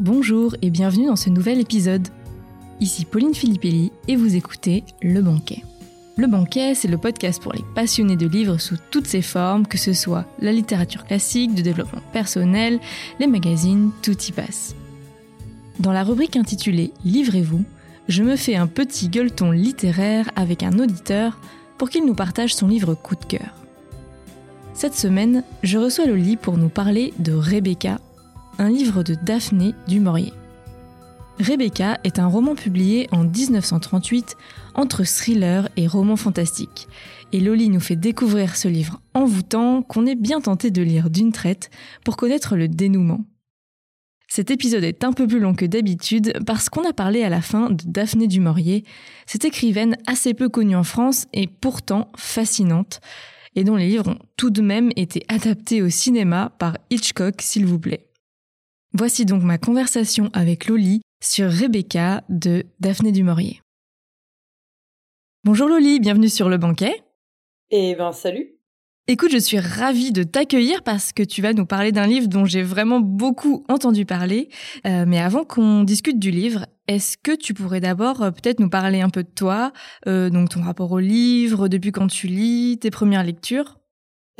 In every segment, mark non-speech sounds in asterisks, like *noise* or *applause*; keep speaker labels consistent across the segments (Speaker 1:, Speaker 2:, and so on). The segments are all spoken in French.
Speaker 1: bonjour et bienvenue dans ce nouvel épisode. Ici Pauline Filippelli et vous écoutez Le Banquet. Le Banquet, c'est le podcast pour les passionnés de livres sous toutes ses formes, que ce soit la littérature classique, de développement personnel, les magazines, tout y passe. Dans la rubrique intitulée Livrez-vous, je me fais un petit gueuleton littéraire avec un auditeur pour qu'il nous partage son livre coup de cœur. Cette semaine, je reçois Loli pour nous parler de Rebecca, un livre de Daphné du Maurier. Rebecca est un roman publié en 1938 entre thriller et roman fantastique. Et Loli nous fait découvrir ce livre envoûtant qu'on est bien tenté de lire d'une traite pour connaître le dénouement. Cet épisode est un peu plus long que d'habitude parce qu'on a parlé à la fin de Daphné du Maurier, cette écrivaine assez peu connue en France et pourtant fascinante, et dont les livres ont tout de même été adaptés au cinéma par Hitchcock, s'il vous plaît. Voici donc ma conversation avec Loli sur Rebecca de Daphné du Maurier. Bonjour Loli, bienvenue sur le banquet.
Speaker 2: Eh ben salut.
Speaker 1: Écoute, je suis ravie de t'accueillir parce que tu vas nous parler d'un livre dont j'ai vraiment beaucoup entendu parler. Euh, mais avant qu'on discute du livre, est-ce que tu pourrais d'abord euh, peut-être nous parler un peu de toi, euh, donc ton rapport au livre, depuis quand tu lis, tes premières lectures?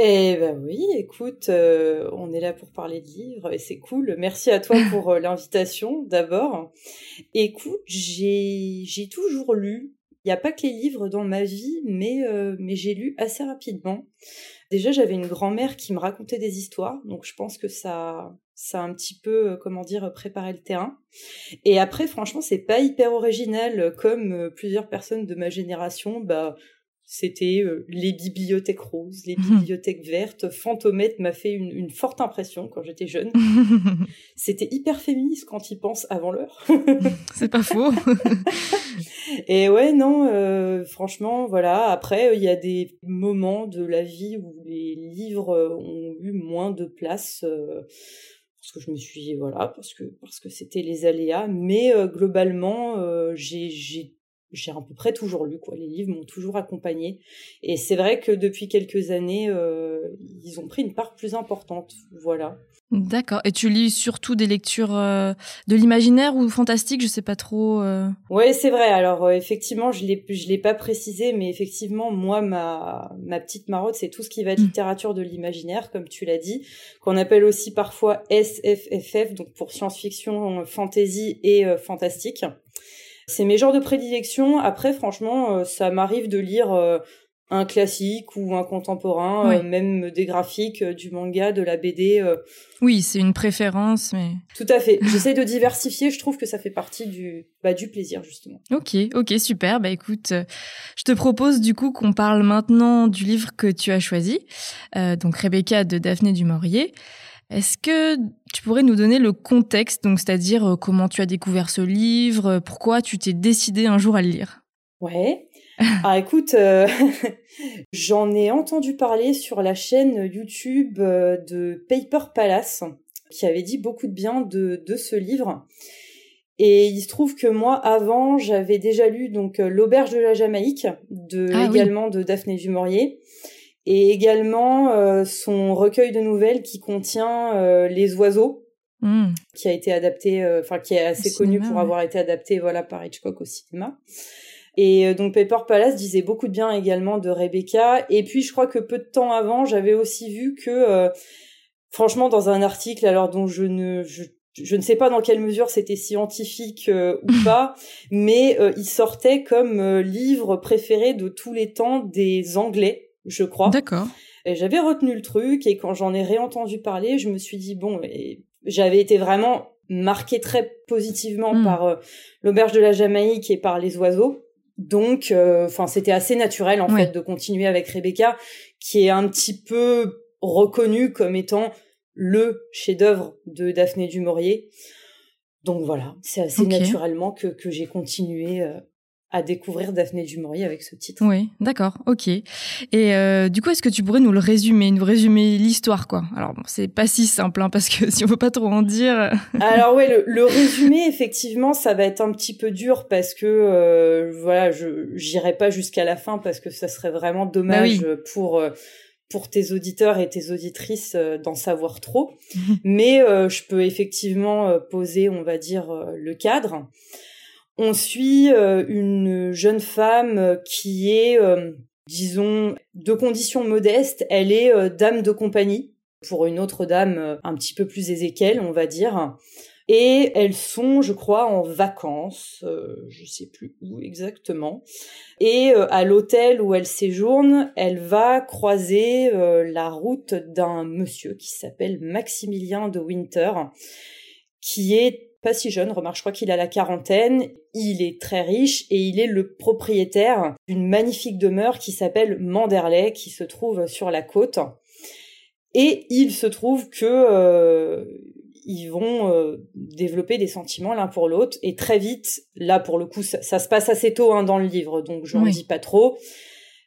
Speaker 2: Eh ben oui, écoute, on est là pour parler de livres et c'est cool. Merci à toi *laughs* pour l'invitation d'abord. Écoute, j'ai j'ai toujours lu il n'y a pas que les livres dans ma vie, mais, euh, mais j'ai lu assez rapidement. Déjà, j'avais une grand-mère qui me racontait des histoires, donc je pense que ça, ça a un petit peu, euh, comment dire, préparé le terrain. Et après, franchement, c'est pas hyper original, comme euh, plusieurs personnes de ma génération, bah, c'était euh, les bibliothèques roses, les mhm. bibliothèques vertes. Fantomette m'a fait une, forte impression quand j'étais jeune. *laughs* c'était hyper féministe quand il pense avant l'heure. *laughs*
Speaker 1: C'est pas faux. *laughs*
Speaker 2: Et ouais, non, euh, franchement, voilà. Après, il y a des moments de la vie où les livres ont eu moins de place. Euh, parce que je me suis voilà parce que parce que c'était les aléas mais globalement j'ai j'ai à peu près toujours lu quoi. Les livres m'ont toujours accompagné et c'est vrai que depuis quelques années euh, ils ont pris une part plus importante. Voilà.
Speaker 1: D'accord. Et tu lis surtout des lectures euh, de l'imaginaire ou fantastique? Je sais pas trop euh...
Speaker 2: ouais c'est vrai. Alors euh, effectivement je l'ai je l'ai pas précisé mais effectivement moi ma ma petite marotte c'est tout ce qui va être mm. littérature de l'imaginaire comme tu l'as dit qu'on appelle aussi parfois SFFF donc pour science-fiction fantasy et fantastique c'est mes genres de prédilection. Après, franchement, euh, ça m'arrive de lire euh, un classique ou un contemporain, euh, même des graphiques, du manga, de la BD.
Speaker 1: Oui, c'est une préférence, mais...
Speaker 2: Tout à fait. *laughs* J'essaie de diversifier, je trouve que ça fait partie du, bah, du plaisir, justement.
Speaker 1: Ok, ok, super. Bah écoute, je te propose du coup qu'on parle maintenant du livre que tu as choisi, donc Rebecca de Daphné du Maurier. Est-ce que tu pourrais nous donner le contexte, donc c'est-à-dire euh, comment tu as découvert ce livre, euh, pourquoi tu t'es décidé un jour à le lire?
Speaker 2: Ouais. ah *laughs* écoute, euh, *laughs* j'en ai entendu parler sur la chaîne YouTube de Paper Palace, qui avait dit beaucoup de bien de, de ce livre. Et il se trouve que moi, avant, j'avais déjà lu donc L'auberge de la Jamaïque, de ah également de Daphné du Maurier et également euh, son recueil de nouvelles qui contient euh, Les oiseaux, hmm. qui a été adapté, euh, enfin qui est assez connu pour avoir été adapté voilà par Hitchcock au cinéma. Et donc Paper Palace disait beaucoup de bien également de Rebecca. Et puis je crois que peu de temps avant, j'avais aussi vu que, franchement, dans un article, alors dont je ne je, je ne sais pas dans quelle mesure c'était scientifique ou *laughs* pas, mais il sortait comme livre préféré de tous les temps des Anglais je crois.
Speaker 1: D'accord.
Speaker 2: Et j'avais retenu le truc et quand j'en ai réentendu parler, je me suis dit bon, j'avais été vraiment marquée très positivement hmm. par euh, l'auberge de la Jamaïque et par les oiseaux. Donc, euh, enfin, c'était assez naturel en fait de continuer avec Rebecca, qui est un petit peu reconnu comme étant le chef-d'œuvre de Daphné du Maurier. Donc voilà, c'est assez naturellement que, que j'ai continué euh, à découvrir Daphné du Maurier avec ce titre.
Speaker 1: Oui, d'accord, ok. Et euh, du coup, est-ce que tu pourrais nous le résumer, nous résumer l'histoire, quoi? Alors, bon, c'est pas si simple, hein, parce que *laughs* si on veut pas trop en dire. *laughs*
Speaker 2: Alors ouais, le, le, résumé, effectivement, ça va être un petit peu dur parce que euh, voilà, je j'irai pas jusqu'à la fin parce que ça serait vraiment dommage bah pour euh, pour tes auditeurs et tes auditrices d'en savoir trop, *laughs* mais je peux effectivement poser, on va dire, le cadre. On suit une jeune femme qui est, disons, de conditions modestes. Elle est dame de compagnie pour une autre dame un petit peu plus aisée qu'elle, on va dire. Et elles sont, je crois, en vacances, euh, je sais plus où exactement. Et euh, à l'hôtel où elle séjourne, elle va croiser euh, la route d'un monsieur qui s'appelle Maximilien de Winter, qui est pas si jeune, remarque, je crois qu'il a la quarantaine, il est très riche et il est le propriétaire d'une magnifique demeure qui s'appelle Manderley, qui se trouve sur la côte. Et il se trouve que euh, ils vont euh, développer des sentiments l'un pour l'autre et très vite, là pour le coup, ça, se passe assez tôt hein, dans le livre, donc je n'en dis pas trop.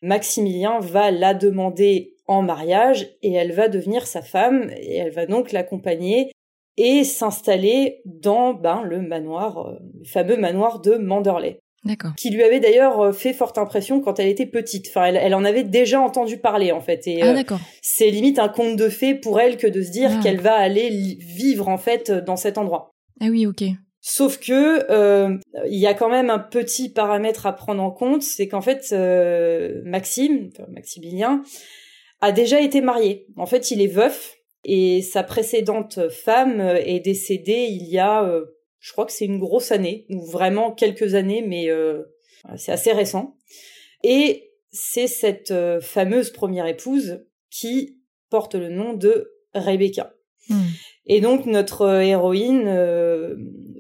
Speaker 2: Maximilien va la demander en mariage et elle va devenir sa femme et elle va donc l'accompagner et s'installer dans ben, le manoir, euh, le fameux manoir de Manderley.
Speaker 1: D'accord.
Speaker 2: Qui lui avait d'ailleurs euh, fait forte impression quand elle était petite. Enfin, elle, en avait déjà entendu parler en fait.
Speaker 1: Et, ah, euh,
Speaker 2: c'est limite un conte de fées pour elle que de se dire ah. qu'elle va aller vivre en fait dans cet endroit.
Speaker 1: Ah oui, ok.
Speaker 2: Sauf que euh, il y a quand même un petit paramètre à prendre en compte, c'est qu'en fait Maxime, Maximilien, a déjà été marié. En fait, il est veuf et sa précédente femme est décédée il y a je crois que c'est une grosse année, ou vraiment quelques années, mais euh, c'est assez récent. Et c'est cette euh, fameuse première épouse qui porte le nom de Rebecca. Hmm. Et donc notre euh, héroïne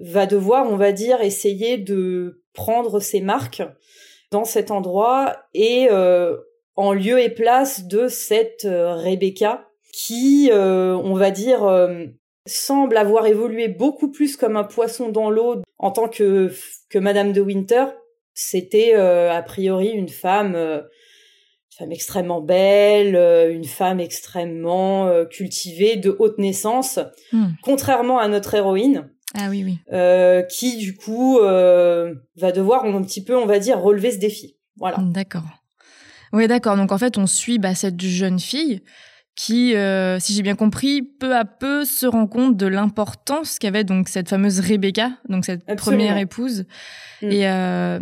Speaker 2: va devoir, on va dire, essayer de prendre ses marques dans cet endroit et en lieu et place de cette Rebecca qui, on va dire, semble avoir évolué beaucoup plus comme un poisson dans l'eau en tant que que Madame de Winter. C'était euh, a priori une femme, euh, une femme extrêmement belle, euh, une femme extrêmement cultivée, de haute naissance, hmm. contrairement à notre héroïne.
Speaker 1: Ah oui oui.
Speaker 2: qui du coup va devoir un petit peu, on va dire, relever ce défi. Voilà.
Speaker 1: D'accord. Oui, d'accord. Donc en fait, on suit bah, cette jeune fille qui, euh, si j'ai bien compris, peu à peu se rend compte de l'importance qu'avait donc cette fameuse Rebecca, donc cette première épouse. Mm. Et euh,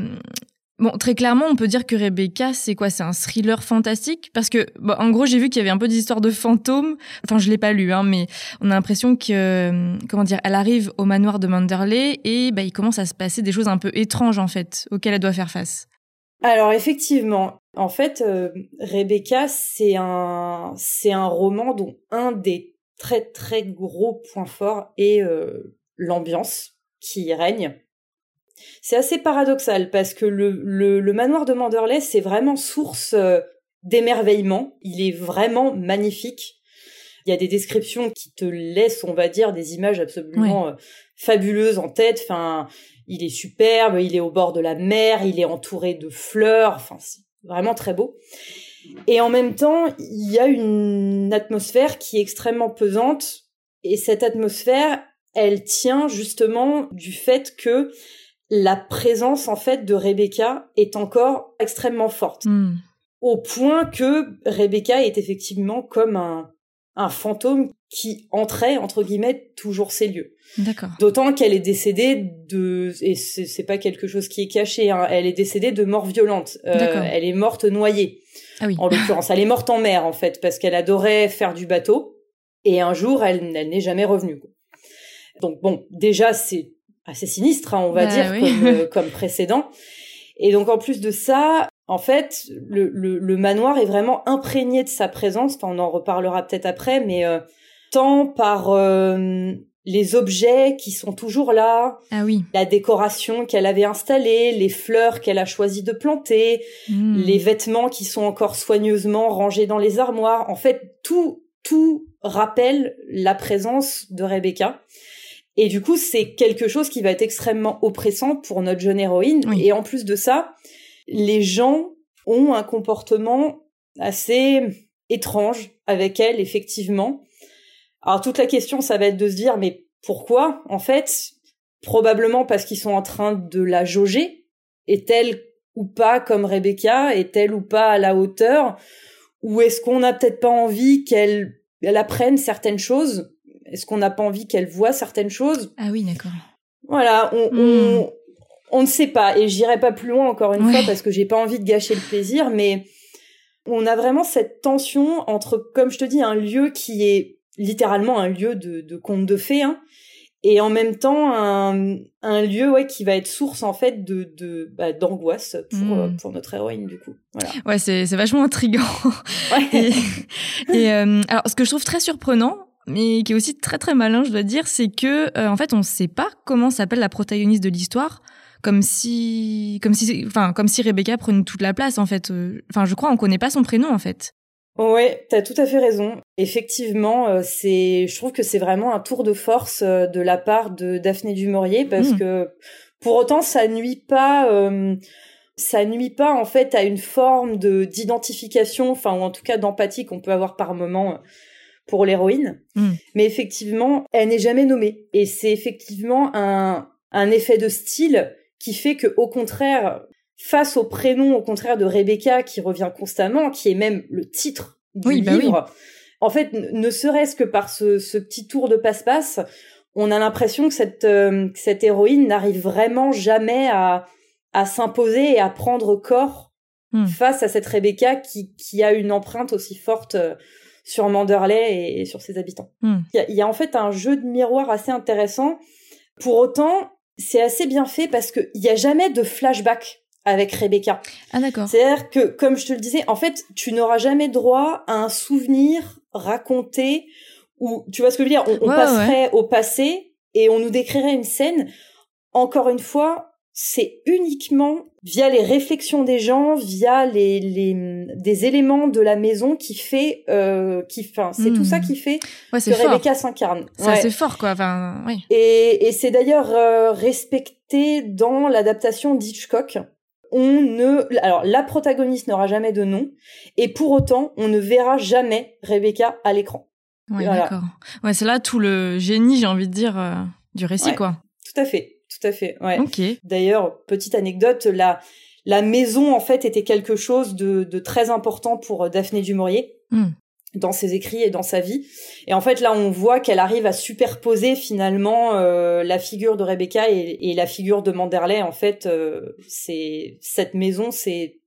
Speaker 1: bon, très clairement, on peut dire que Rebecca, c'est quoi? C'est un thriller fantastique? Parce que, bon, en gros, j'ai vu qu'il y avait un peu d'histoire de fantômes. Enfin, je l'ai pas lu, hein, mais on a l'impression que, comment dire, elle arrive au manoir de Manderley et bah, il commence à se passer des choses un peu étranges en fait auxquelles elle doit faire face.
Speaker 2: Alors effectivement, en fait, euh, Rebecca, c'est un, c'est un roman dont un des très très gros points forts est euh, l'ambiance qui y règne. C'est assez paradoxal parce que le, le, manoir de Manderley, c'est vraiment source euh, d'émerveillement. Il est vraiment magnifique. Il y a des descriptions qui te laissent, on va dire, des images absolument fabuleuses en tête. Enfin, il est superbe, il est au bord de la mer, il est entouré de fleurs. Enfin, vraiment très beau. Et en même temps, il y a une atmosphère qui est extrêmement pesante. Et cette atmosphère, elle tient justement du fait que la présence en fait de Rebecca est encore extrêmement forte. Hmm. Au point que Rebecca est effectivement comme un, un fantôme qui entrait entre guillemets toujours ces lieux.
Speaker 1: D'accord.
Speaker 2: D'autant qu'elle est décédée de et c'est pas quelque chose qui est caché. Hein, elle est décédée de mort violente. Euh, elle est morte noyée.
Speaker 1: Ah oui.
Speaker 2: En l'occurrence, elle est morte en mer en fait parce qu'elle adorait faire du bateau et un jour elle, elle n'est jamais revenue. Donc bon, déjà c'est assez sinistre, hein, on va bah dire comme, euh, *laughs* comme précédent. Et donc en plus de ça, en fait, le, le, manoir est vraiment imprégné de sa présence. Enfin, on en reparlera peut-être après, mais euh, tant par euh, les objets qui sont toujours là,
Speaker 1: ah oui.
Speaker 2: la décoration qu'elle avait installée, les fleurs qu'elle a choisi de planter, hmm. les vêtements qui sont encore soigneusement rangés dans les armoires. En fait, tout tout rappelle la présence de Rebecca. Et du coup, c'est quelque chose qui va être extrêmement oppressant pour notre jeune héroïne. Et en plus de ça, les gens ont un comportement assez étrange avec elle, effectivement. Alors toute la question, ça va être de se dire, mais pourquoi En fait, probablement parce qu'ils sont en train de la jauger. Est-elle ou pas comme Rebecca Est-elle ou pas à la hauteur ou est-ce qu'on n'a peut-être pas envie qu'elle elle apprenne certaines choses? Est-ce qu'on n'a pas envie qu'elle voit certaines choses?
Speaker 1: Ah oui, d'accord.
Speaker 2: Voilà, on, on, hmm. on, ne sait pas. Et j'irai pas plus loin encore une fois parce que j'ai pas envie de gâcher le plaisir, mais on a vraiment cette tension entre, comme je te dis, un lieu qui est littéralement un lieu de, de conte de fées, hein, et en même temps un, un lieu ouais qui va être source en fait de, de bah, d'angoisse pour hmm. pour notre héroïne du coup. Voilà.
Speaker 1: Ouais c'est c'est vachement intriguant ouais. et, euh, alors ce que je trouve très surprenant mais qui est aussi très très malin je dois dire c'est que euh, en fait on sait pas comment s'appelle la protagoniste de l'histoire comme si comme si enfin comme si Rebecca prenait toute la place en fait. Euh, enfin je crois on connaît pas son prénom en fait
Speaker 2: Ouais, t'as tout à fait raison. Effectivement, euh, c'est, je trouve que c'est vraiment un tour de force euh, de la part de Daphné du parce mmh. que pour autant ça nuit pas, euh, ça nuit pas en fait à une forme de d'identification, enfin ou en tout cas d'empathie qu'on peut avoir par moment pour l'héroïne. Mmh. Mais effectivement, elle n'est jamais nommée et c'est effectivement un un effet de style qui fait que au contraire face au prénom, au contraire de Rebecca, qui revient constamment, qui est même le titre du bah livre, en fait, ne serait-ce que par ce, petit tour de passe-passe, on a l'impression que cette, euh, cette héroïne n'arrive vraiment jamais à, à s'imposer et à prendre corps hmm. face à cette Rebecca qui, qui a une empreinte aussi forte euh, sur Manderley et, sur ses habitants. Hmm. Il y, y, a en fait un jeu de miroir assez intéressant. Pour autant, c'est assez bien fait parce qu'il n'y a jamais de flashback avec Rebecca.
Speaker 1: Ah d'accord.
Speaker 2: C'est-à-dire que, comme je te le disais, en fait, tu n'auras jamais droit à un souvenir raconté où, tu vois ce que je veux dire, on, passerait au passé et on nous décrirait une scène. Encore une fois, c'est uniquement via les réflexions des gens, via les, les des éléments de la maison qui fait euh, qui enfin c'est tout ça hmm. qui fait que Rebecca s'incarne.
Speaker 1: C'est fort quoi, enfin oui.
Speaker 2: Et, et c'est d'ailleurs euh, respecté dans l'adaptation d'Hitchcock on ne, alors la protagoniste n'aura jamais de nom, et pour autant, on ne verra jamais Rebecca à l'écran.
Speaker 1: Ouais, d'accord. Ouais, c'est là tout le génie, j'ai envie de dire, euh, du récit, quoi.
Speaker 2: Tout à fait, tout à fait. Ouais. Ok. D'ailleurs, petite anecdote, la la maison en fait était quelque chose de, de très important pour Daphné du Maurier. Hmm dans ses écrits et dans sa vie. Et en fait, là, on voit qu'elle arrive à superposer finalement euh, la figure de Rebecca et, la figure de Manderley. En fait, euh, c'est cette maison, c'est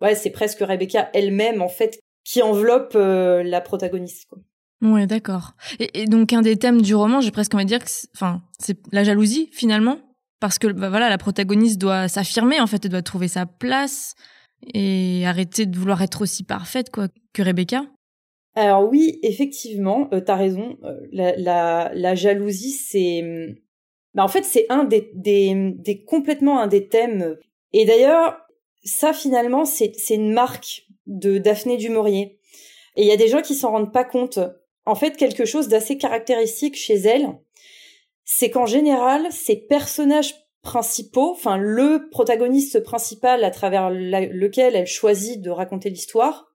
Speaker 2: ouais, c'est presque Rebecca elle-même en fait qui enveloppe euh, la protagoniste. Quoi.
Speaker 1: Ouais, d'accord. Et, donc un des thèmes du roman, j'ai presque envie de dire que, enfin, c'est la jalousie finalement, parce que bah, voilà, la protagoniste doit s'affirmer en fait, elle doit trouver sa place et arrêter de vouloir être aussi parfaite quoi que Rebecca.
Speaker 2: Alors oui, effectivement, euh, t'as raison. Euh, la, jalousie, c'est, bah en fait, c'est un des, des, des, complètement un des thèmes. Et d'ailleurs, ça finalement, c'est, c'est une marque de Daphné du Maurier. Et il y a des gens qui s'en rendent pas compte. En fait, quelque chose d'assez caractéristique chez elle, c'est qu'en général, ses personnages principaux, enfin le protagoniste principal à travers lequel elle choisit de raconter l'histoire,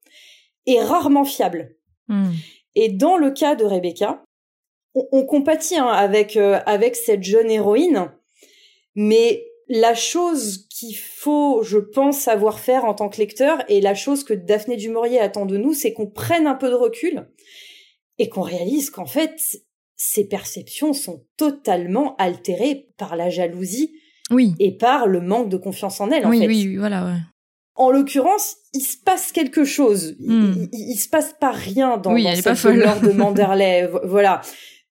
Speaker 2: est rarement fiable. Hmm. Et dans le cas de Rebecca, on, compatit hein, avec euh, avec cette jeune héroïne, mais la chose qu'il faut, je pense, savoir faire en tant que lecteur, et la chose que Daphné du attend de nous, c'est qu'on prenne un peu de recul et qu'on réalise qu'en fait, ses perceptions sont totalement altérées par la jalousie
Speaker 1: oui.
Speaker 2: et par le manque de confiance en elle. En fait.
Speaker 1: oui, oui, voilà. Ouais.
Speaker 2: En l'occurrence, il se passe quelque chose. Il, il, se passe pas rien dans, dans cette demeure de *laughs* Manderley. voilà.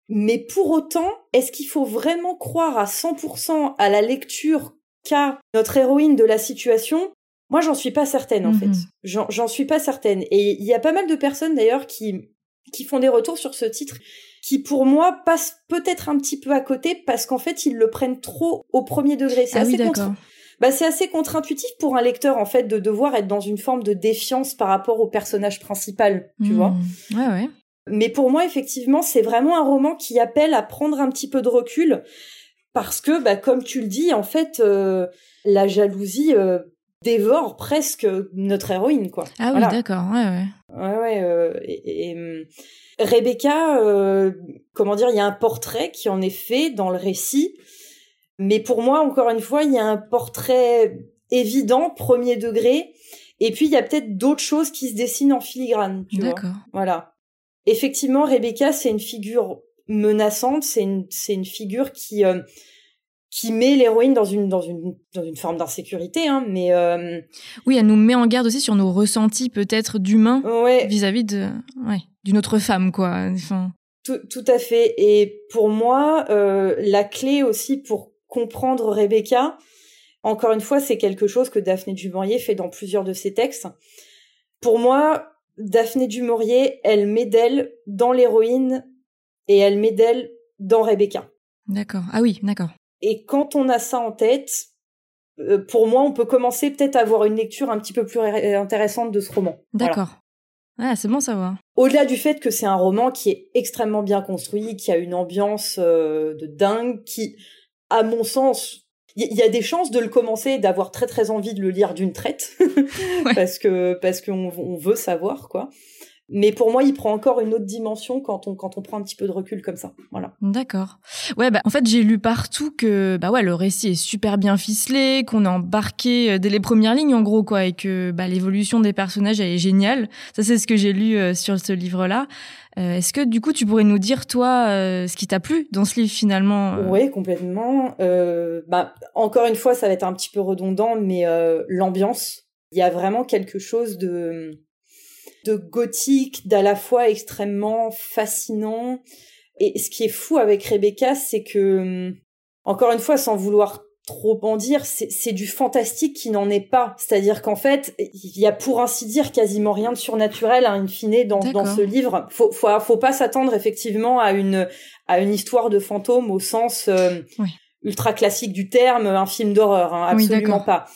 Speaker 2: Mais pour autant, est-ce qu'il faut vraiment croire à 100% à la lecture qu'a notre héroïne de la situation? Moi, j'en suis pas certaine, en fait. Mhm. J'en suis pas certaine. Et il y a pas mal de personnes, d'ailleurs, qui, qui font des retours sur ce titre, qui, pour moi, passent peut-être un petit peu à côté parce qu'en fait, ils le prennent trop au premier degré. C'est ah assez oui, bah, c'est assez contre-intuitif pour un lecteur en fait de devoir être dans une forme de défiance par rapport au personnage principal, tu vois.
Speaker 1: Hmm. Ouais, ouais.
Speaker 2: Mais pour moi, effectivement, c'est vraiment un roman qui appelle à prendre un petit peu de recul parce que, bah, comme tu le dis, en fait, euh, la jalousie euh, dévore presque notre héroïne, quoi.
Speaker 1: Ah oui, d'accord, ouais, ouais.
Speaker 2: Ouais, ouais. Euh, et, et Rebecca, comment dire, il y a un portrait qui en est fait dans le récit mais pour moi, encore une fois, il y a un portrait évident, premier degré, Et puis il y a peut-être d'autres choses qui se dessinent en filigrane.
Speaker 1: D'accord.
Speaker 2: Voilà. Effectivement, Rebecca, c'est une figure menaçante. C'est une, c'est une figure qui euh, qui met l'héroïne dans une dans une dans une forme d'insécurité. Hein, mais euh,
Speaker 1: oui, elle nous met en garde aussi sur nos ressentis peut-être d'humain
Speaker 2: ouais.
Speaker 1: vis-à-vis de ouais d'une autre femme quoi. Enfin...
Speaker 2: Tout, tout à fait. Et pour moi, euh, la clé aussi pour comprendre Rebecca, encore une fois, c'est quelque chose que Daphné du fait dans plusieurs de ses textes. Pour moi, Daphné du elle met d'elle dans l'héroïne et elle met d'elle dans Rebecca.
Speaker 1: D'accord. Ah oui, d'accord.
Speaker 2: Et quand on a ça en tête, euh, pour moi, on peut commencer peut-être à avoir une lecture un petit peu plus intéressante de ce roman.
Speaker 1: D'accord. Ah, c'est bon savoir.
Speaker 2: Au-delà du fait que c'est un roman qui est extrêmement bien construit, qui a une ambiance euh, de dingue, qui, à mon sens, il y, a des chances de le commencer et d'avoir très très envie de le lire d'une traite, *laughs* parce que parce qu'on on veut savoir quoi. Mais pour moi, il prend encore une autre dimension quand on quand on prend un petit peu de recul comme ça. Voilà.
Speaker 1: D'accord. Ouais, bah en fait, j'ai lu partout que bah ouais, le récit est super bien ficelé, qu'on est embarqué euh, dès les premières lignes en gros quoi, et que bah l'évolution des personnages elle est géniale. Ça c'est ce que j'ai lu euh, sur ce livre-là. Euh, Est-ce que du coup tu pourrais nous dire toi euh, ce qui t'a plu dans ce livre finalement
Speaker 2: Oui, complètement. bah encore une fois, ça va être un petit peu redondant, mais l'ambiance. Il y a vraiment quelque chose de de gothique, d'à la fois extrêmement fascinant. Et ce qui est fou avec Rebecca, c'est que, hum, encore une fois, sans vouloir trop en dire, c'est du fantastique qui n'en est pas. C'est-à-dire qu'en fait, il y a pour ainsi dire quasiment rien de surnaturel, hein, in fine, dans, dans ce livre. Faut, faut, faut pas s'attendre effectivement à une, à une histoire de fantôme au sens euh, ultra classique du terme, un film d'horreur, hein, absolument pas.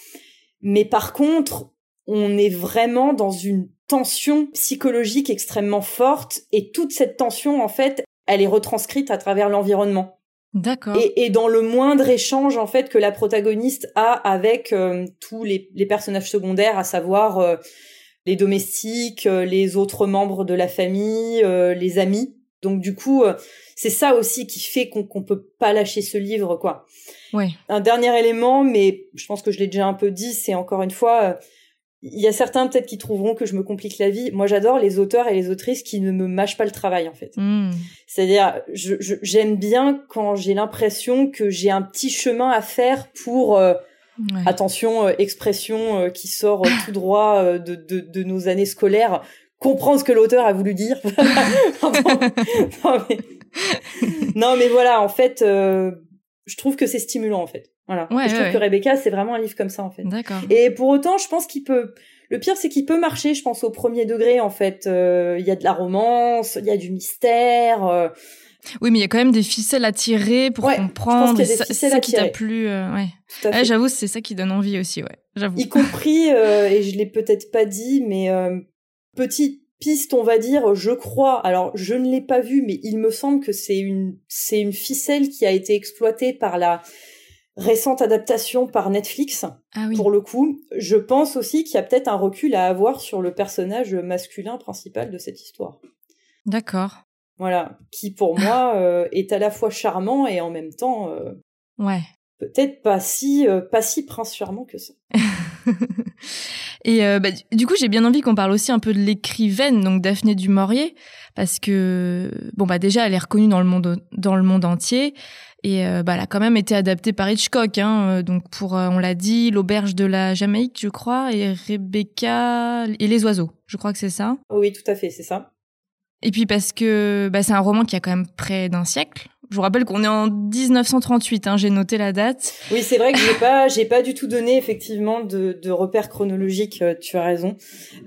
Speaker 2: Mais par contre, on est vraiment dans une tension psychologique extrêmement forte et toute cette tension en fait elle est retranscrite à travers l'environnement.
Speaker 1: D'accord.
Speaker 2: Et, dans le moindre échange en fait que la protagoniste a avec euh, tous les, personnages secondaires, à savoir euh, les domestiques, euh, les autres membres de la famille, les amis. Donc du coup, c'est ça aussi qui fait qu'on qu'on peut pas lâcher ce livre quoi.
Speaker 1: Ouais.
Speaker 2: Un dernier élément, mais je pense que je l'ai déjà un peu dit, c'est encore une fois il y a certains peut-être qui trouveront que je me complique la vie. Moi, j'adore les auteurs et les autrices qui ne me mâchent pas le travail, en fait.
Speaker 1: Hmm.
Speaker 2: C'est-à-dire, j'aime bien quand j'ai l'impression que j'ai un petit chemin à faire pour, euh, attention, euh, expression euh, qui sort tout droit de, de, de, nos années scolaires, comprendre ce que l'auteur a voulu dire. *laughs* *laughs* non, mais... non, mais voilà, en fait, je trouve que c'est stimulant, en fait. Voilà. je trouve que Rebecca, c'est vraiment un livre comme ça en fait.
Speaker 1: D'accord.
Speaker 2: Et pour autant, je pense qu'il peut. Le pire, c'est qu'il peut marcher, je pense, au premier degré en fait. Euh, il y a de la romance, il y a du mystère. Euh.
Speaker 1: Oui, mais il y a quand même des ficelles à tirer pour comprendre.
Speaker 2: Je pense ça,
Speaker 1: qui t'a plu, euh, ouais. J'avoue, c'est ça qui donne envie aussi, ouais. J'avoue.
Speaker 2: Y compris, et je l'ai peut-être pas dit, mais petite piste, on va dire, je crois. Alors, je ne l'ai pas vu, mais il me semble que c'est une, c'est une ficelle qui a été exploitée par la récente adaptation par Netflix.
Speaker 1: Ah
Speaker 2: pour le coup, je pense aussi qu'il y a peut-être un recul à avoir sur le personnage masculin principal de cette histoire.
Speaker 1: D'accord.
Speaker 2: Voilà, qui pour moi *laughs* euh, est à la fois charmant et en même temps euh,
Speaker 1: ouais.
Speaker 2: Peut-être pas si euh, pas si prince charmant que ça. *laughs* *laughs*
Speaker 1: et bah, du coup, j'ai bien envie qu'on parle aussi un peu de l'écrivaine, donc Daphné du Maurier, parce que bon bah déjà, elle est reconnue dans le monde dans le monde entier. Et euh, bah, elle a quand même été adaptée par Hitchcock. Hein, euh, donc pour, euh, on l'a dit, l'auberge de la Jamaïque, je crois, et Rebecca et les oiseaux. Je crois que c'est ça.
Speaker 2: Oui, tout à fait, c'est ça.
Speaker 1: Et puis parce que bah, c'est un roman qui a quand même près d'un siècle. Je vous rappelle qu'on est en 1938. Hein, j'ai noté la date.
Speaker 2: Oui, c'est vrai que j'ai pas, j'ai pas du tout donné effectivement de, de repères chronologiques. tu as raison.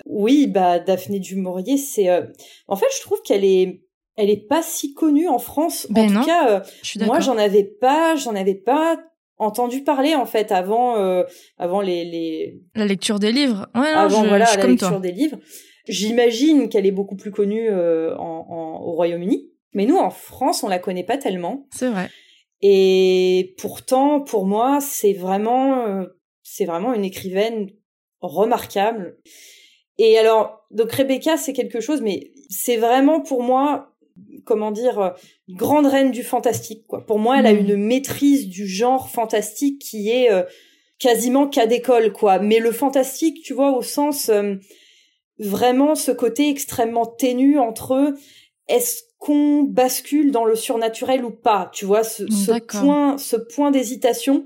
Speaker 2: Oui, bah Daphné du Maurier, c'est. En fait, je trouve qu'elle est elle est pas si connue en France. en
Speaker 1: ben
Speaker 2: tout cas, euh, moi j'en avais pas, j'en avais pas entendu parler en fait avant, euh, avant les, les
Speaker 1: la lecture des livres. Ouais,
Speaker 2: avant
Speaker 1: je,
Speaker 2: voilà
Speaker 1: je
Speaker 2: la lecture des livres. J'imagine qu'elle est beaucoup plus connue euh, en, en, au Royaume-Uni, mais nous en France on la connaît pas tellement.
Speaker 1: C'est vrai.
Speaker 2: Et pourtant, pour moi, c'est vraiment, c'est vraiment une écrivaine remarquable. Et alors, donc Rebecca, c'est quelque chose, mais c'est vraiment pour moi comment dire, euh, grande reine du fantastique. Quoi. Pour moi, elle a mm. une maîtrise du genre fantastique qui est euh, quasiment cas d'école, quoi. Mais le fantastique, tu vois, au sens vraiment ce côté extrêmement ténu entre est-ce qu'on bascule dans le surnaturel ou pas, tu vois, ce, ce point, ce point d'hésitation.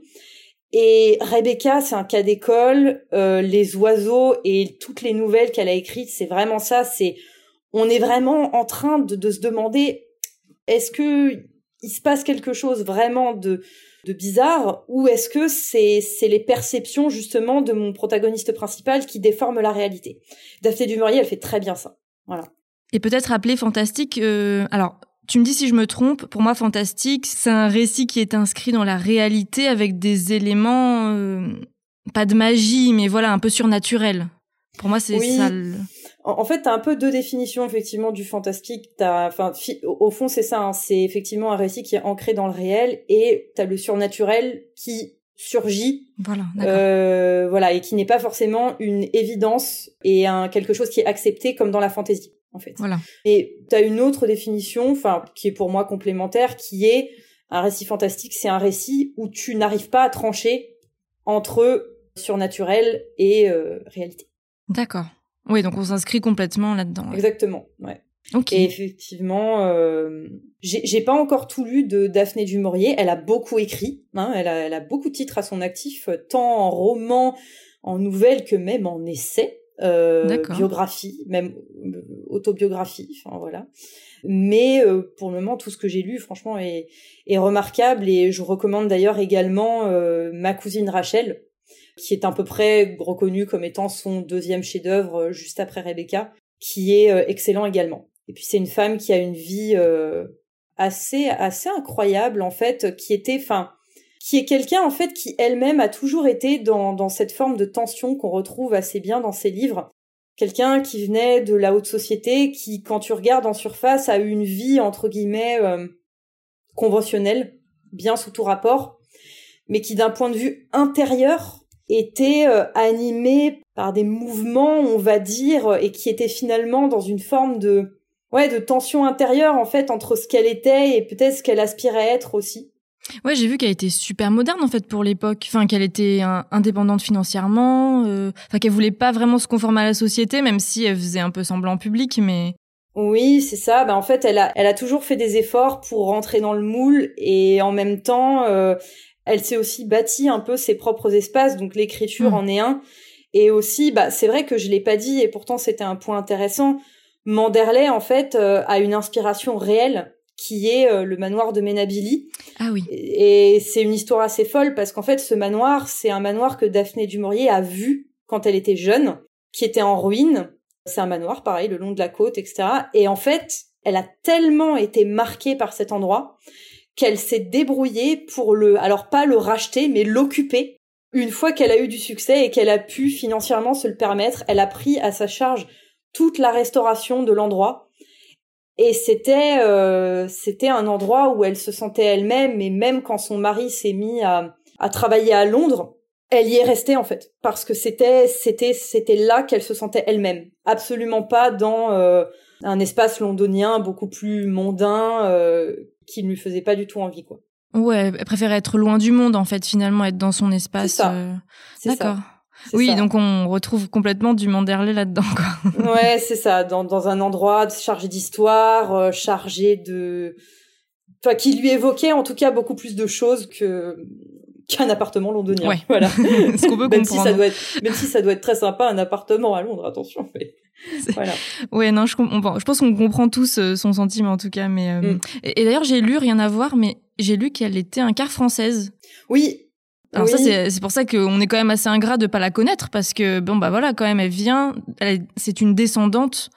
Speaker 2: Et Rebecca, c'est un cas d'école. Euh, les oiseaux et toutes les nouvelles qu'elle a écrites, c'est vraiment ça. C'est, on est vraiment en train de, de se demander, est-ce que il se passe quelque chose vraiment de de bizarre ou est-ce que c'est c'est les perceptions justement de mon protagoniste principal qui déforment la réalité Daphné du elle fait très bien ça. Voilà.
Speaker 1: Et peut-être appeler fantastique. Euh, alors, tu me dis si je me trompe. Pour moi, fantastique, c'est un récit qui est inscrit dans la réalité avec des éléments, euh, pas de magie, mais voilà, un peu surnaturel. Pour moi, c'est ça.
Speaker 2: En, fait, t'as un peu deux définitions effectivement du fantastique. T'as, enfin, au, fond, c'est ça. Hein. c'est effectivement un récit qui est ancré dans le réel, et t'as le surnaturel qui surgit,
Speaker 1: voilà,
Speaker 2: euh, voilà, et qui n'est pas forcément une évidence et un quelque chose qui est accepté comme dans la fantaisie en fait.
Speaker 1: Voilà.
Speaker 2: Et tu as une autre définition, enfin, qui est pour moi complémentaire, qui est un récit fantastique, c'est un récit où tu n'arrives pas à trancher entre surnaturel et euh, réalité.
Speaker 1: D'accord. Oui, donc on s'inscrit complètement là-dedans.
Speaker 2: Exactement, ouais. Et effectivement, euh, j'ai pas encore tout lu de Daphné du Maurier. Elle a beaucoup écrit, hein, elle, a, elle a beaucoup de titres à son actif, tant en roman, en nouvelles que même en essais euh, biographie, même euh, autobiographie, enfin voilà. Mais euh, pour le moment, tout ce que j'ai lu, franchement, est, est, remarquable et je recommande d'ailleurs également euh, ma cousine Rachel, qui est à peu près reconnue comme étant son deuxième chef-d'œuvre juste après Rebecca, qui est excellent également. Et puis c'est une femme qui a une vie assez assez incroyable en fait, qui était, enfin qui est quelqu'un en fait qui elle-même a toujours été dans, dans cette forme de tension qu'on retrouve assez bien dans ses livres. Quelqu'un qui venait de la haute société, qui, quand tu regardes en surface, a eu une vie entre guillemets euh, conventionnelle, bien sous tout rapport, mais qui d'un point de vue intérieur était euh, animé par des mouvements, on va dire, et qui était finalement dans une forme de ouais de tension intérieure en fait entre ce qu'elle était et peut-être ce qu'elle aspirait à être aussi.
Speaker 1: Ouais, j'ai vu qu'elle était super moderne en fait pour l'époque. Enfin, qu'elle était indépendante financièrement. Euh... Enfin, qu'elle voulait pas vraiment se conformer à la société, même si elle faisait un peu semblant public, mais.
Speaker 2: Oui, c'est ça. Ben, en fait, elle a, elle a toujours fait des efforts pour rentrer dans le moule et en même temps, euh, elle s'est aussi bâti un peu ses propres espaces. Donc l'écriture mmh. en est un. Et aussi, bah, c'est vrai que je l'ai pas dit et pourtant c'était un point intéressant. Manderley, en fait, euh, a une inspiration réelle qui est euh, le manoir de Menabili.
Speaker 1: Ah oui.
Speaker 2: Et c'est une histoire assez folle parce qu'en fait, ce manoir, c'est un manoir que Daphné du Maurier a vu quand elle était jeune, qui était en ruine. C'est un manoir, pareil, le long de la côte, etc. Et en fait, elle a tellement été marquée par cet endroit qu'elle s'est débrouillée pour le, alors pas le racheter, mais l'occuper. Une fois qu'elle a eu du succès et qu'elle a pu financièrement se le permettre, elle a pris à sa charge toute la restauration de l'endroit et c'était euh, c'était un endroit où elle se sentait elle-même, et même quand son mari s'est mis à, à travailler à Londres, elle y est restée en fait, parce que c'était c'était c'était là qu'elle se sentait elle-même, absolument pas dans euh, un espace londonien beaucoup plus mondain euh, qui ne lui faisait pas du tout envie quoi.
Speaker 1: Ouais, elle préférait être loin du monde en fait, finalement être dans son espace.
Speaker 2: Euh,
Speaker 1: d'accord. Oui, donc on retrouve complètement du Manderley là-dedans.
Speaker 2: Quoi. *laughs* ouais, c'est ça, dans, dans un endroit chargé d'histoire, euh, chargé de... Enfin, qui lui évoquait en tout cas beaucoup plus de choses que qu'un appartement londonien.
Speaker 1: Ouais. *laughs*
Speaker 2: Voilà. *laughs*
Speaker 1: Ce qu'on peut
Speaker 2: même si ça doit être, même si ça doit être très sympa un appartement à Londres, attention. Mais... Voilà.
Speaker 1: Ouais, non, je, je pense qu'on comprend tous euh, son sentiment en tout cas. Mais euh, mm. et, et d'ailleurs, j'ai lu rien à voir, mais j'ai lu qu'elle était un quart française.
Speaker 2: Oui,
Speaker 1: alors ça, c'est pour ça qu'on est quand même assez ingrat de pas la connaître parce que bon bah voilà, quand même, elle vient, c'est une descendante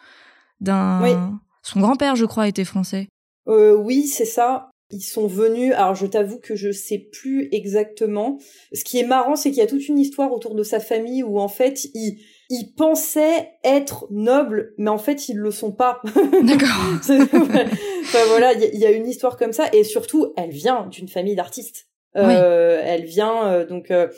Speaker 1: d'un. Son grand-père, je crois, était français.
Speaker 2: Euh, oui, c'est ça. Ils sont venus. Alors, je t'avoue que je sais plus exactement. Ce qui est marrant, c'est qu'il y a toute une histoire autour de sa famille où en fait, ils ils pensaient être nobles, mais en fait ils le sont pas. *laughs*
Speaker 1: D'accord.
Speaker 2: enfin voilà, il y, y, a une histoire comme ça, et surtout, elle vient d'une famille d'artistes. Euh, elle vient euh, donc euh,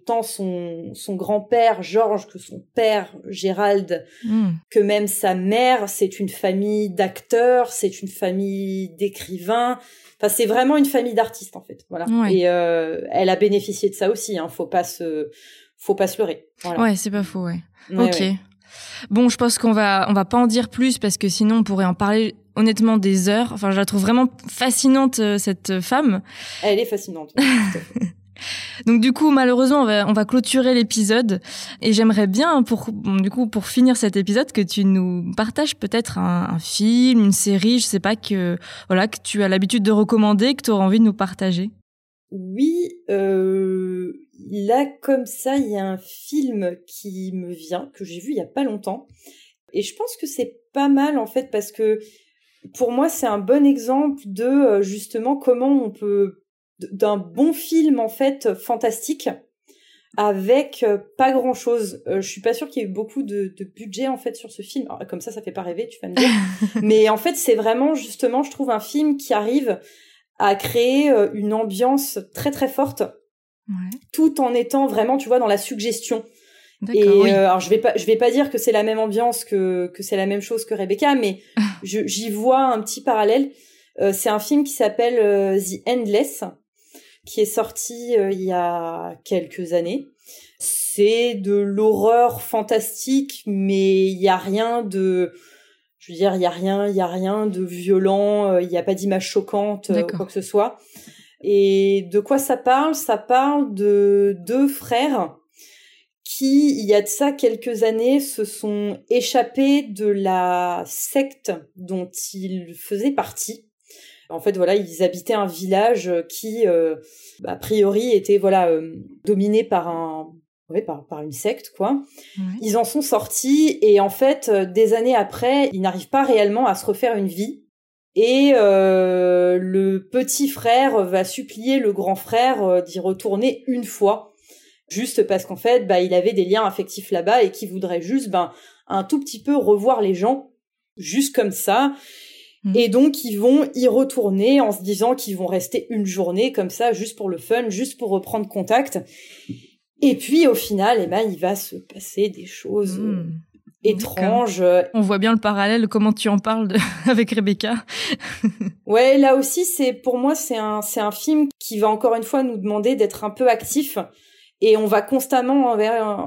Speaker 2: autant son, son grand-père Georges que son père Gérald, hmm. que même sa mère, c'est une famille d'acteurs, c'est une famille d'écrivains. Enfin, c'est vraiment une famille d'artistes en fait. Voilà. Et euh, elle a bénéficié de ça aussi. Hein. Faut pas se, faut pas se leurrer.
Speaker 1: Voilà. Ouais, c'est pas faux. Ouais. ok. Bon, je pense qu'on va, on va pas en dire plus parce que sinon on pourrait en parler honnêtement des heures. Enfin, je la trouve vraiment fascinante euh, cette femme.
Speaker 2: Elle est fascinante. *laughs*
Speaker 1: Donc du coup, malheureusement, on va, on va clôturer l'épisode et j'aimerais bien, pour du coup, pour finir cet épisode, que tu nous partages peut-être un, film, une série, je sais pas que voilà que tu as l'habitude de recommander, que tu auras envie de nous partager.
Speaker 2: Oui, euh, là comme ça, il y a un film qui me vient que j'ai vu il y a pas longtemps et je pense que c'est pas mal en fait parce que pour moi, c'est un bon exemple de euh, justement comment on peut d'un bon film en fait fantastique avec euh, pas grand chose. Euh, je suis pas sûre qu'il y ait eu beaucoup de, budget en fait sur ce film. comme ça, ça fait pas rêver, tu vas me dire. *laughs* Mais en fait, c'est vraiment justement, je trouve un film qui arrive à créer une ambiance très très forte, tout en étant vraiment, tu vois, dans la suggestion. Et euh, alors je vais pas je vais pas dire que c'est la même ambiance que que c'est la même chose que Rebecca, mais *laughs* j'y vois un petit parallèle. Euh, c'est un film qui s'appelle euh, The Endless, qui est sorti il y a quelques années. C'est de l'horreur fantastique, mais il y a rien de je veux dire, il y a rien, il y a rien de violent, il n'y a pas d'image choquante, quoi que ce soit. Et de quoi ça parle? Ça parle de deux frères qui, il y a de ça quelques années, se sont échappés de la secte dont ils faisaient partie. En fait, voilà, ils habitaient un village qui, euh, a priori, était voilà euh, dominé par un par une secte, quoi. Ils en sont sortis et en fait, euh, des années après, ils n'arrivent pas réellement à se refaire une vie. Et le petit frère va supplier le grand frère d'y retourner une fois juste parce qu'en fait, bah, il avait des liens affectifs là-bas et qu'il voudrait juste, ben, un tout petit peu revoir les gens, juste comme ça. Mmh. Et donc, ils vont y retourner en se disant qu'ils vont rester une journée comme ça, juste pour le fun, juste pour reprendre contact. Et puis, au final, eh ben, il va se passer des choses euh, mmh. étranges.
Speaker 1: On voit bien le parallèle, comment tu en parles *laughs* avec Rebecca. *laughs*
Speaker 2: ouais, là aussi, c'est, pour moi, c'est un, c'est un film qui va encore une fois nous demander d'être un peu actif et on va constamment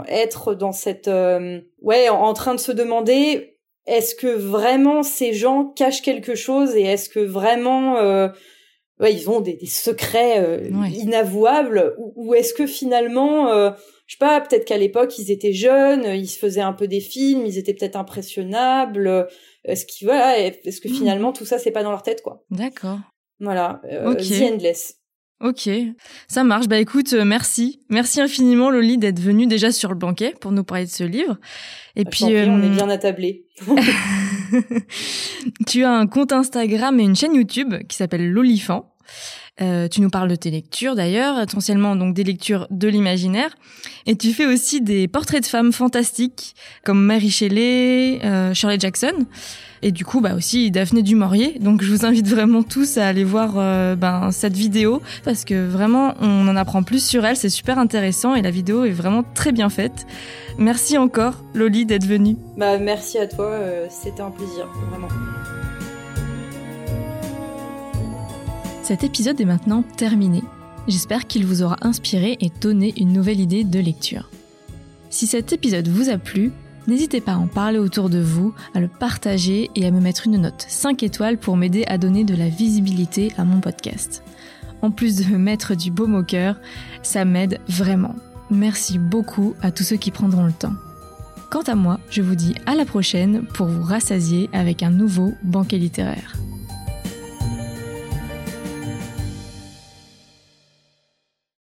Speaker 2: être dans cette euh, ouais en train de se demander est-ce que vraiment ces gens cachent quelque chose et est-ce que vraiment euh, ouais, ils ont des, des secrets euh, inavouables ou, est-ce que finalement euh, je sais pas peut-être qu'à l'époque ils étaient jeunes ils se faisaient un peu des films ils étaient peut-être impressionnables. Est-ce qu'ils voilà est-ce que hmm. finalement tout ça c'est pas dans leur tête quoi?
Speaker 1: D'accord.
Speaker 2: Voilà The Endless
Speaker 1: Ok, ça marche. Bah écoute, euh, merci. Merci infiniment Loli d'être venue déjà sur le banquet pour nous parler de ce livre.
Speaker 2: Et bah, puis on est euh, bien attablé. *laughs*
Speaker 1: tu as un compte Instagram et une chaîne YouTube qui s'appelle Lolifant. Euh, tu nous parles de tes lectures d'ailleurs, essentiellement donc des lectures de l'imaginaire, et tu fais aussi des portraits de femmes fantastiques comme Mary Shelley, euh, Shirley Jackson, et du coup bah aussi Daphné du Maurier. Donc je vous invite vraiment tous à aller voir euh, ben, cette vidéo parce que vraiment on en apprend plus sur elle, c'est super intéressant et la vidéo est vraiment très bien faite. Merci encore Loli d'être venue.
Speaker 2: Bah merci à toi, euh, c'était un plaisir vraiment.
Speaker 1: Cet épisode est maintenant terminé. J'espère qu'il vous aura inspiré et donné une nouvelle idée de lecture. Si cet épisode vous a plu, n'hésitez pas à en parler autour de vous, à le partager et à me mettre une note 5 étoiles pour m'aider à donner de la visibilité à mon podcast. En plus de me mettre du baume au cœur, ça m'aide vraiment. Merci beaucoup à tous ceux qui prendront le temps. Quant à moi, je vous dis à la prochaine pour vous rassasier avec un nouveau banquet littéraire.